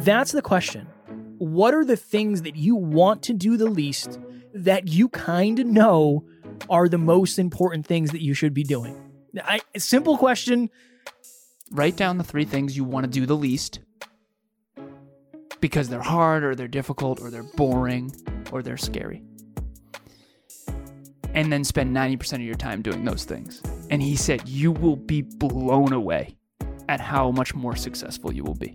That's the question. What are the things that you want to do the least that you kind of know are the most important things that you should be doing? I, simple question. Write down the three things you want to do the least because they're hard or they're difficult or they're boring or they're scary. And then spend 90% of your time doing those things. And he said, You will be blown away at how much more successful you will be.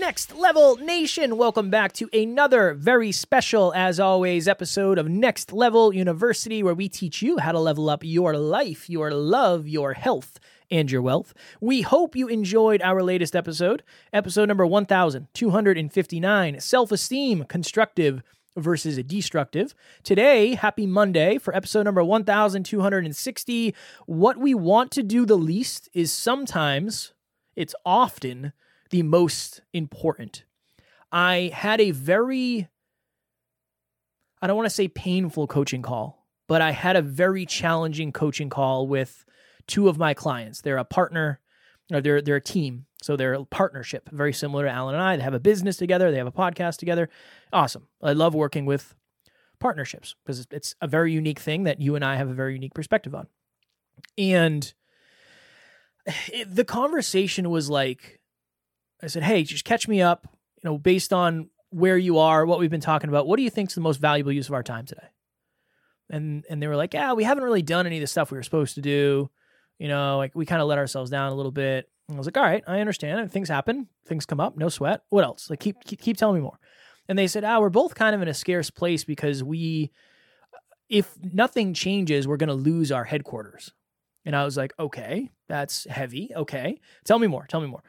Next Level Nation, welcome back to another very special, as always, episode of Next Level University, where we teach you how to level up your life, your love, your health, and your wealth. We hope you enjoyed our latest episode, episode number 1259 Self Esteem, Constructive versus Destructive. Today, happy Monday for episode number 1260. What we want to do the least is sometimes, it's often, the most important. I had a very, I don't want to say painful coaching call, but I had a very challenging coaching call with two of my clients. They're a partner, or they're they're a team, so they're a partnership, very similar to Alan and I. They have a business together, they have a podcast together. Awesome. I love working with partnerships because it's a very unique thing that you and I have a very unique perspective on. And it, the conversation was like I said, hey, just catch me up, you know, based on where you are, what we've been talking about. What do you think is the most valuable use of our time today? And and they were like, yeah, we haven't really done any of the stuff we were supposed to do. You know, like we kind of let ourselves down a little bit. And I was like, all right, I understand. Things happen, things come up, no sweat. What else? Like keep keep, keep telling me more. And they said, ah, we're both kind of in a scarce place because we, if nothing changes, we're going to lose our headquarters. And I was like, okay, that's heavy. Okay, tell me more. Tell me more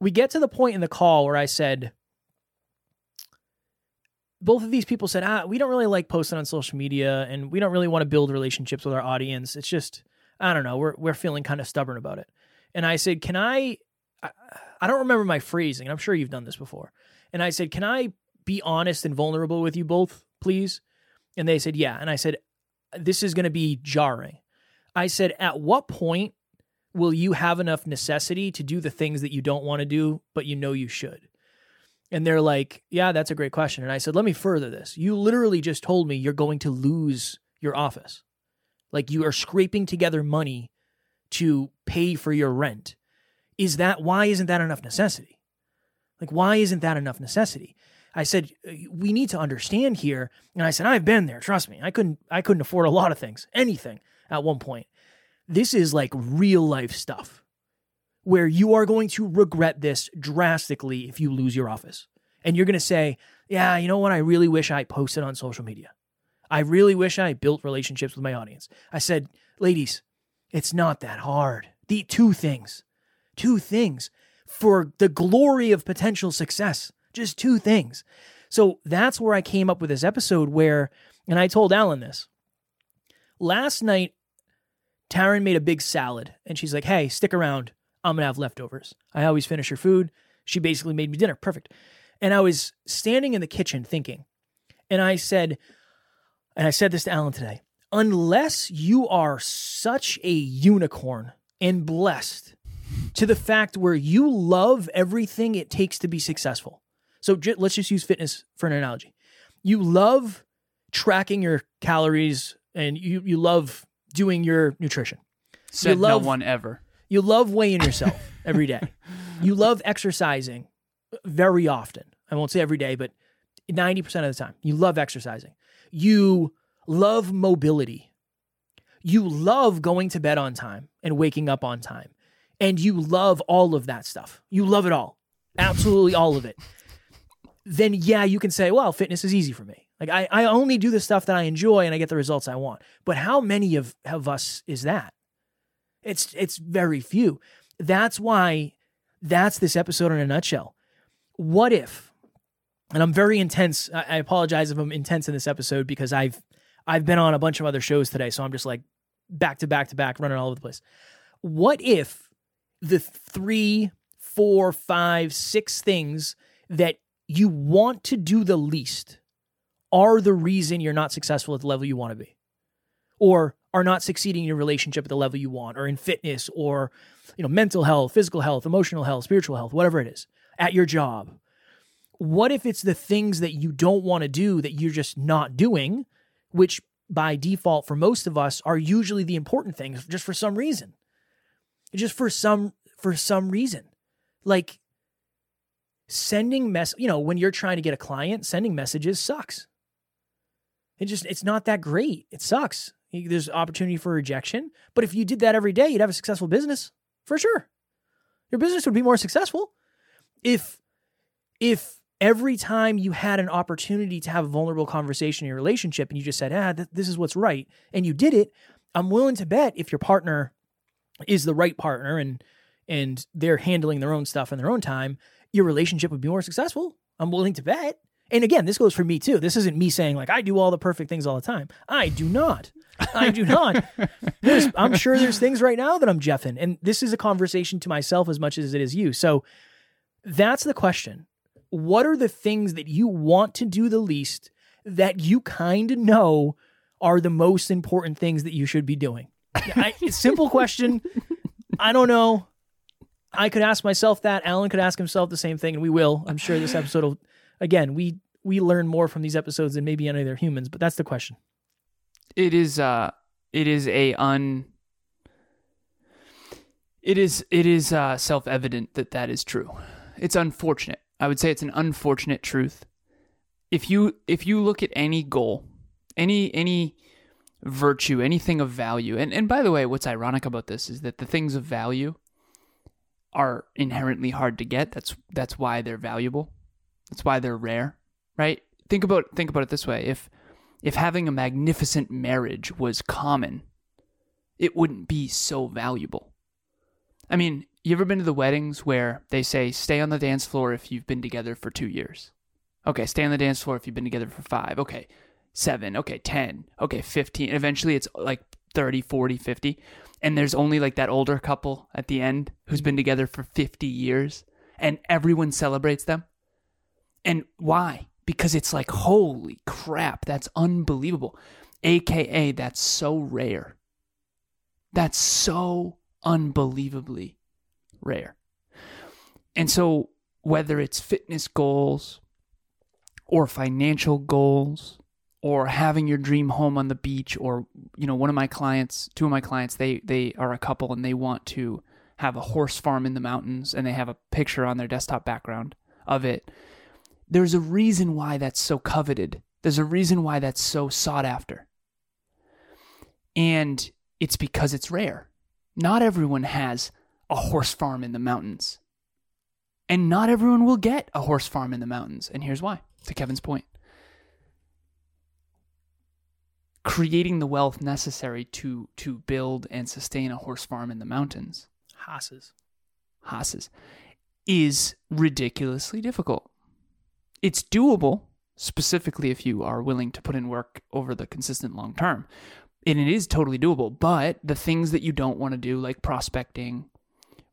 we get to the point in the call where I said, both of these people said, ah, we don't really like posting on social media and we don't really want to build relationships with our audience. It's just, I don't know, we're, we're feeling kind of stubborn about it. And I said, can I, I, I don't remember my phrasing. I'm sure you've done this before. And I said, can I be honest and vulnerable with you both, please? And they said, yeah. And I said, this is going to be jarring. I said, at what point will you have enough necessity to do the things that you don't want to do, but you know you should? And they're like, Yeah, that's a great question. And I said, Let me further this. You literally just told me you're going to lose your office. Like you are scraping together money to pay for your rent. Is that why isn't that enough necessity? Like, why isn't that enough necessity? I said, uh, we need to understand here. And I said, I've been there. Trust me. I couldn't, I couldn't afford a lot of things, anything at one point. This is like real life stuff where you are going to regret this drastically if you lose your office. And you're going to say, yeah, you know what? I really wish I posted on social media. I really wish I built relationships with my audience. I said, ladies, it's not that hard. The two things, two things for the glory of potential success, just two things. So that's where I came up with this episode where, and I told Alan this. Last night, Taryn made a big salad and she's like, hey, stick around. I'm going to have leftovers. I always finish her food. She basically made me dinner. Perfect. And I was standing in the kitchen thinking, and I said, and I said this to Alan today unless you are such a unicorn and blessed to the fact where you love everything it takes to be successful. So j- let's just use fitness for an analogy. You love tracking your calories and you, you love doing your nutrition. Said you love, no one ever. You love weighing yourself every day. You love exercising very often. I won't say every day, but 90% of the time. You love exercising. You love mobility. You love going to bed on time and waking up on time. And you love all of that stuff. You love it all. Absolutely all of it. Then, yeah, you can say, well, fitness is easy for me. Like I, I only do the stuff that I enjoy and I get the results I want. But how many of, of us is that? It's it's very few. That's why that's this episode in a nutshell. what if and i'm very intense I, I apologize if i'm intense in this episode because i've i've been on a bunch of other shows today so i'm just like back to back to back running all over the place what if the three four five six things that you want to do the least are the reason you're not successful at the level you want to be. Or are not succeeding in your relationship at the level you want or in fitness or you know mental health physical health emotional health spiritual health whatever it is at your job. What if it's the things that you don't want to do that you're just not doing which by default for most of us are usually the important things just for some reason. Just for some for some reason. Like sending mess you know when you're trying to get a client sending messages sucks it just it's not that great it sucks there's opportunity for rejection but if you did that every day you'd have a successful business for sure your business would be more successful if if every time you had an opportunity to have a vulnerable conversation in your relationship and you just said ah th- this is what's right and you did it i'm willing to bet if your partner is the right partner and and they're handling their own stuff in their own time your relationship would be more successful. I'm willing to bet. And again, this goes for me too. This isn't me saying like I do all the perfect things all the time. I do not. I do not. There's, I'm sure there's things right now that I'm jeffing, and this is a conversation to myself as much as it is you. So that's the question. What are the things that you want to do the least that you kind of know are the most important things that you should be doing? I, simple question. I don't know. I could ask myself that. Alan could ask himself the same thing, and we will. I'm sure this episode will. Again, we we learn more from these episodes than maybe any other humans, but that's the question. It is. Uh, it is a un. It is. It is uh, self evident that that is true. It's unfortunate. I would say it's an unfortunate truth. If you if you look at any goal, any any virtue, anything of value, and and by the way, what's ironic about this is that the things of value are inherently hard to get. That's that's why they're valuable. That's why they're rare, right? Think about think about it this way. If if having a magnificent marriage was common, it wouldn't be so valuable. I mean, you ever been to the weddings where they say stay on the dance floor if you've been together for 2 years? Okay, stay on the dance floor if you've been together for 5. Okay, 7. Okay, 10. Okay, 15. Eventually it's like 30, 40, 50 and there's only like that older couple at the end who's been together for 50 years and everyone celebrates them. And why? Because it's like, holy crap, that's unbelievable. AKA, that's so rare. That's so unbelievably rare. And so, whether it's fitness goals or financial goals or having your dream home on the beach or you know one of my clients two of my clients they they are a couple and they want to have a horse farm in the mountains and they have a picture on their desktop background of it there's a reason why that's so coveted. There's a reason why that's so sought after. And it's because it's rare. Not everyone has a horse farm in the mountains. And not everyone will get a horse farm in the mountains. And here's why to kevin's point. Creating the wealth necessary to to build and sustain a horse farm in the mountains Hosses. Hosses is ridiculously difficult. It's doable, specifically if you are willing to put in work over the consistent long term. And it is totally doable, but the things that you don't want to do, like prospecting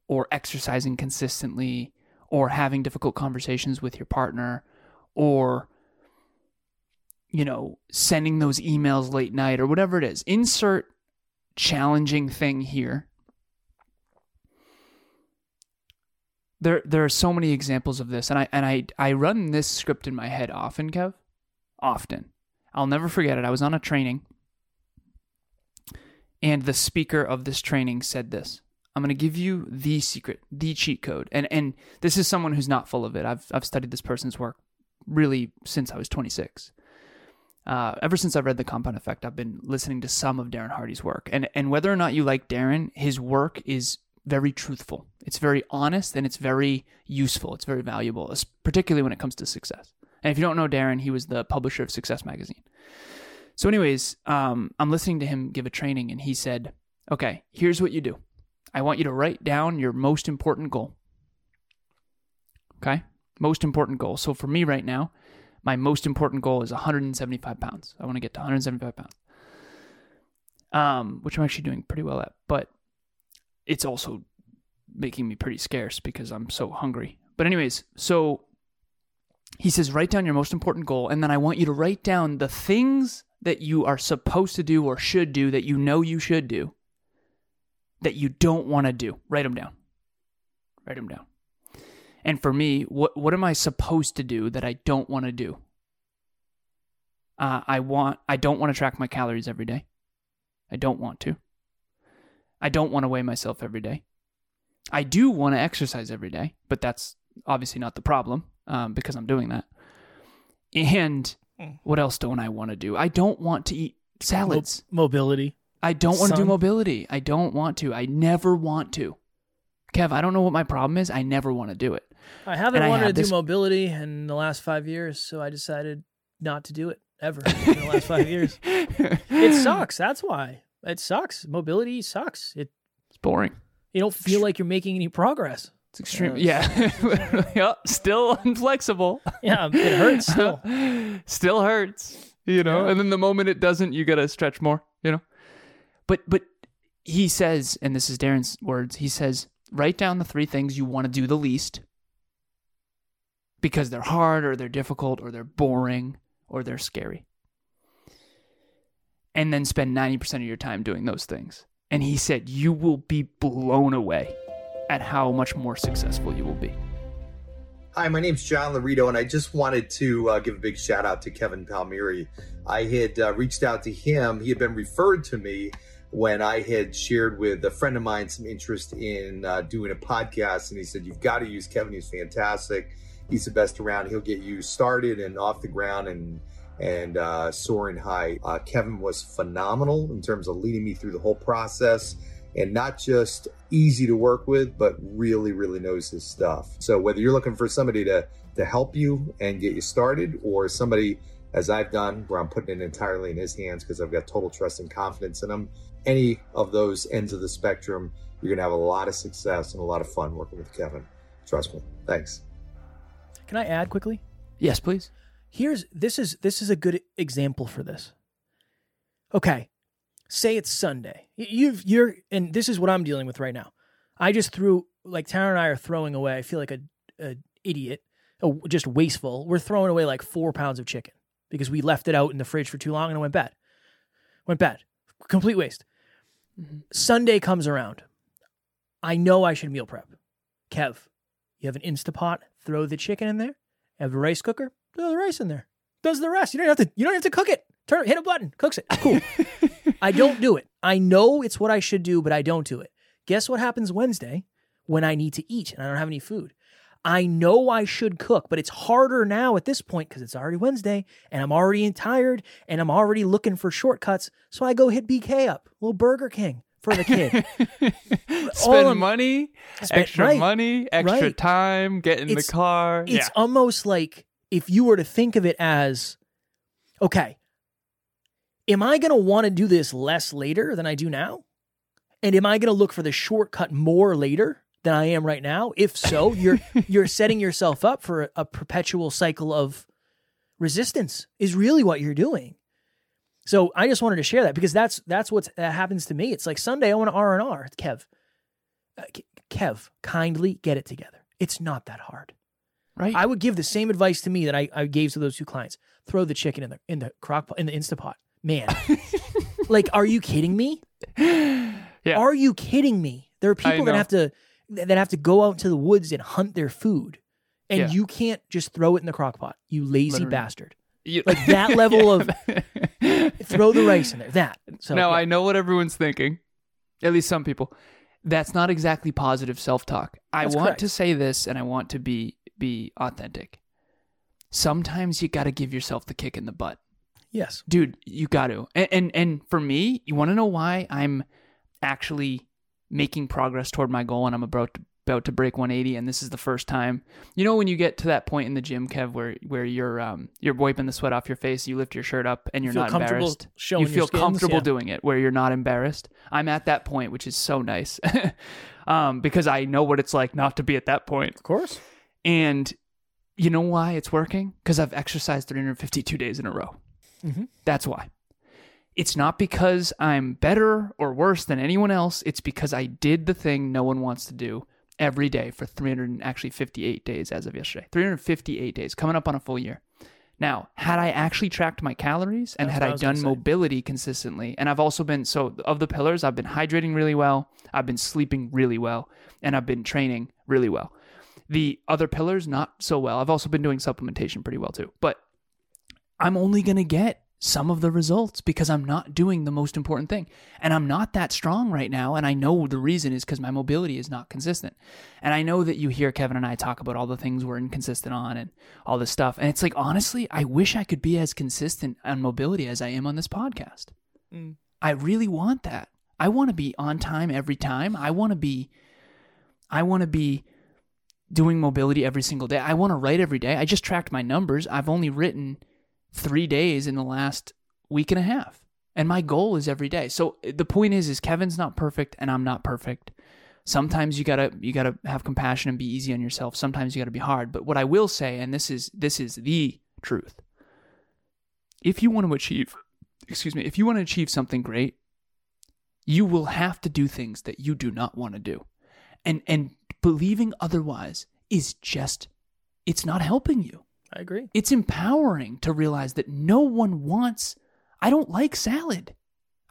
or exercising consistently or having difficult conversations with your partner or you know, sending those emails late night or whatever it is. Insert challenging thing here. There there are so many examples of this and I and I I run this script in my head often, Kev. Often. I'll never forget it. I was on a training and the speaker of this training said this. I'm going to give you the secret, the cheat code. And and this is someone who's not full of it. I've I've studied this person's work really since I was 26 uh, ever since I've read The Compound Effect, I've been listening to some of Darren Hardy's work. And, and whether or not you like Darren, his work is very truthful. It's very honest and it's very useful. It's very valuable, particularly when it comes to success. And if you don't know Darren, he was the publisher of Success Magazine. So, anyways, um, I'm listening to him give a training, and he said, Okay, here's what you do I want you to write down your most important goal. Okay? Most important goal. So for me right now, my most important goal is 175 pounds. I want to get to 175 pounds, um, which I'm actually doing pretty well at. But it's also making me pretty scarce because I'm so hungry. But anyways, so he says write down your most important goal, and then I want you to write down the things that you are supposed to do or should do that you know you should do that you don't want to do. Write them down. Write them down. And for me, what what am I supposed to do that I don't want to do? Uh, I want I don't want to track my calories every day. I don't want to. I don't want to weigh myself every day. I do want to exercise every day, but that's obviously not the problem um, because I'm doing that. And what else don't I want to do? I don't want to eat salads. Mo- mobility. I don't want to do mobility. I don't want to. I never want to. Kev, I don't know what my problem is. I never want to do it. I haven't And I wanted had to this- do mobility in the last five years, so I decided not to do it ever in the last five years. It sucks. That's why it sucks. Mobility sucks. It It's boring. you don't feel like you're making any progress. It's extreme. Yeah, Yeah. Yep, Still inflexible. Yeah, it hurts still. Still hurts. You know, Yeah. and then the moment it doesn't, you gotta stretch more, you know? But but he says, and this is Darren's words, he says, write down the three things you want to do the least because they're hard or they're difficult or they're boring or they're scary. And then spend 90% of your time doing those things. And he said, you will be blown away at how much more successful you will be. Hi, my name's John Larito, and I just wanted to uh, give a big shout out to Kevin Palmieri. I had uh, reached out to him. He had been referred to me when I had shared with a friend of mine some interest in uh, doing a podcast, and he said, You've got to use Kevin. He's fantastic. He's the best around. He'll get you started and off the ground and and uh, soaring high. Uh, Kevin was phenomenal in terms of leading me through the whole process and not just easy to work with, but really, really knows his stuff. So whether you're looking for somebody to to help you and get you started, or somebody as I've done, where I'm putting it entirely in his hands because I've got total trust and confidence in him. Any of those ends of the spectrum, you're gonna have a lot of success and a lot of fun working with Kevin. Trust me. Thanks. Can I add quickly? Yes, please. Here's this is this is a good example for this. Okay, say it's Sunday. You've you're and this is what I'm dealing with right now. I just threw like Tara and I are throwing away. I feel like a, a idiot, a, just wasteful. We're throwing away like four pounds of chicken because we left it out in the fridge for too long and it went bad. Went bad. Complete waste. Mm-hmm. Sunday comes around. I know I should meal prep. Kev, you have an Instapot. Throw the chicken in there. Have a rice cooker. Throw the rice in there. Does the rest. You don't have to. You don't have to cook it. Turn. Hit a button. Cooks it. Cool. I don't do it. I know it's what I should do, but I don't do it. Guess what happens Wednesday when I need to eat and I don't have any food? I know I should cook, but it's harder now at this point because it's already Wednesday and I'm already tired and I'm already looking for shortcuts. So I go hit BK up, little Burger King for the kid. Spend I'm- money, Spend- extra right, money, extra right. time, get in It's- the car. it's almost like if you were to think of it as okay am i going to want to do this less later than i do now? And am i going to look for the shortcut more later than i am right now? If so you're you're setting yourself up for a, a perpetual cycle of resistance is really what you're doing. So i just wanted to share that because that's that's what that happens to me. It's like sunday i want to r&r kev. Uh, kev kindly get it together. It's not that hard right. I would give the same advice to me that I, I gave to those two clients. Throw the chicken in the in the crock pot in the Instapot. Man. like, are you kidding me? yeah. Are you kidding me? There are people that have to that have to go out into the woods and hunt their food. And Yeah. you can't just throw it in the crock pot, you lazy Literally. bastard. You- Like that level of throw the rice in there. That. So now yeah. I know what everyone's thinking. At least some people. That's not exactly positive self-talk. I want correct. to say this and I want to be be authentic. Sometimes you got to give yourself the kick in the butt. Yes. dude you got to and, and and for me you want to know why i'm actually making progress toward my goal and i'm about to, about to break 180 and this is the first time you know when you get to that point in the gym kev where where you're um you're wiping the sweat off your face you lift your shirt up and you're feel not embarrassed you feel skins, comfortable yeah. doing it where you're not embarrassed i'm at that point which is so nice um because i know what it's like not to be at that point Of course. And You know why it's working? Because I've exercised 352 days in a row. Mhm. That's why. It's not because I'm better or worse than anyone else. It's because I did the thing no one wants to do every day for 300 actually 58 days as of yesterday. 358 days, coming up on a full year. Now, had I actually tracked my calories and That's had I I done mobility consistently, and I've also been so of the pillars, I've been hydrating really well, I've been sleeping really well, and I've been training really well. The other pillars, not so well. I've also been doing supplementation pretty well too. But I'm only going to get some of the results because I'm not doing the most important thing. And I'm not that strong right now. And I know the reason is because my mobility is not consistent. And I know that you hear Kevin and I talk about all the things we're inconsistent on and all this stuff. And it's like, honestly, I wish I could be as consistent on mobility as I am on this podcast. Mm. I really want that. I want to be on time every time. I want to be, I want to be doing mobility every single day. I want to write every day. I just tracked my numbers. I've only written three days in the last week and a half. And my goal is every day. So eh, the point is, is Kevin's not perfect and I'm not perfect. Sometimes you gotta you gotta have compassion and be easy on yourself. Sometimes you gotta be hard. But what I will say, and this is this is the truth. If you want to achieve, excuse me, if you want to achieve something great, you will have to do things that you do not want to do. And and believing otherwise is just it's not helping you. I agree. It's empowering to realize that no one wants. I don't like salad.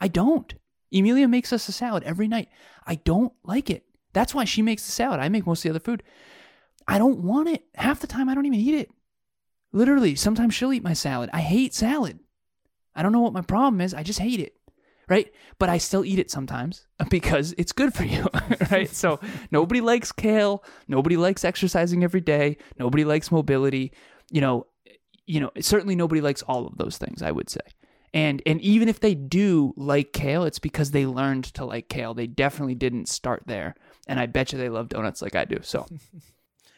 I don't. Emilia makes us a salad every night. I don't like it. That's why she makes the salad. I make most of the other food. I don't want it. Half the time, I don't even eat it. Literally, sometimes she'll eat my salad. I hate salad. I don't know what my problem is. I just hate it. Right? But I still eat it sometimes because it's good for you. right? So nobody likes kale. Nobody likes exercising every day. Nobody likes mobility. You know, you know, certainly nobody likes all of those things, I would say. And and even if they do like kale, it's because they learned to like kale. They definitely didn't start there. And I bet you they love donuts like I do. So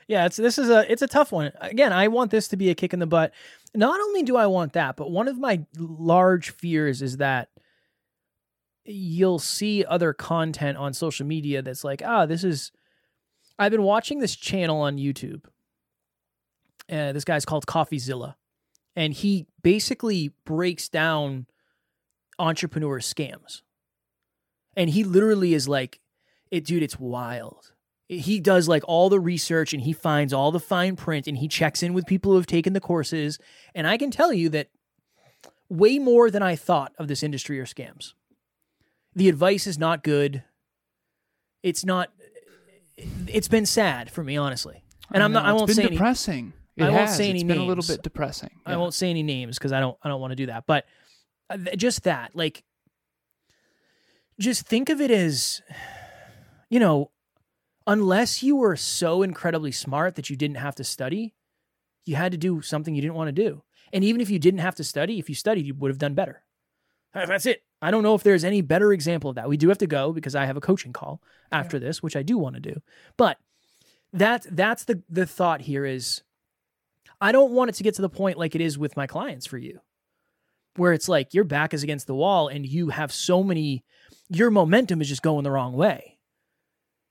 Yeah, it's this is a it's a tough one. Again, I want this to be a kick in the butt. Not only do I want that, but one of my large fears is that you'll see other content on social media that's like, ah, this is I've been watching this channel on YouTube. Uh, this guy's called CoffeeZilla, and he basically breaks down entrepreneur scams. And he literally is like, it, dude, it's wild he does like all the research and he finds all the fine print and he checks in with people who have taken the courses. And I can tell you that way more than I thought of this industry are scams. The advice is not good. It's not. It's been sad for me, honestly. And I'm not. I won't say any. depressing. It I won't say any It's been a little bit depressing. I won't say any names because I don't. I don't want to do that. But uh, just that, like, just think of it as, you know, unless you were so incredibly smart that you didn't have to study, you had to do something you didn't want to do. And even if you didn't have to study, if you studied, you would have done better. That's it. I don't know if there's any better example of that. We do have to go because I have a coaching call after this, which I do want to do. But that that's the the thought here is I don't want it to get to the point like it is with my clients for you, where it's like your back is against the wall and you have so many, your momentum is just going the wrong way.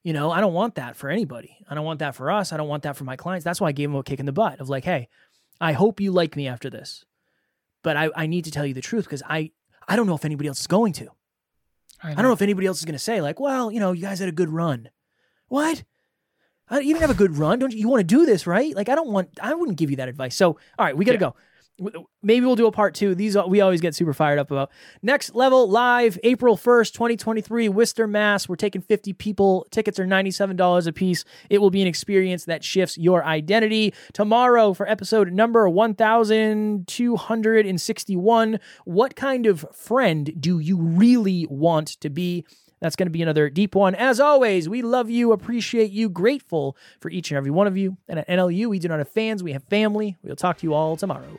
You know, I don't want that for anybody. I don't want that for us. I don't want that for my clients. That's why I gave them a kick in the butt of like, hey, I hope you like me after this, but I, I need to tell you the truth because I, I don't know if anybody else is going to. I don't know if anybody else is going to say like, well, you know, you guys had a good run. What? I, you didn't have a good run, don't you? You want to do this, right? Like, I don't want. I wouldn't give you that advice. So, all right, we got to Yeah. go. Maybe we'll do a part two. These are- we always get super fired up about. Next level live, April first, twenty twenty three, Worcester, Mass. We're taking fifty people. Tickets are ninety seven dollars a piece. It will be an experience that shifts your identity. Tomorrow for episode number one thousand two hundred and sixty one. What kind of friend do you really want to be? That's going to be another deep one. As always, we love you, appreciate you, grateful for each and every one of you. And at NLU, we do not have fans, we have family. We'll talk to you all tomorrow.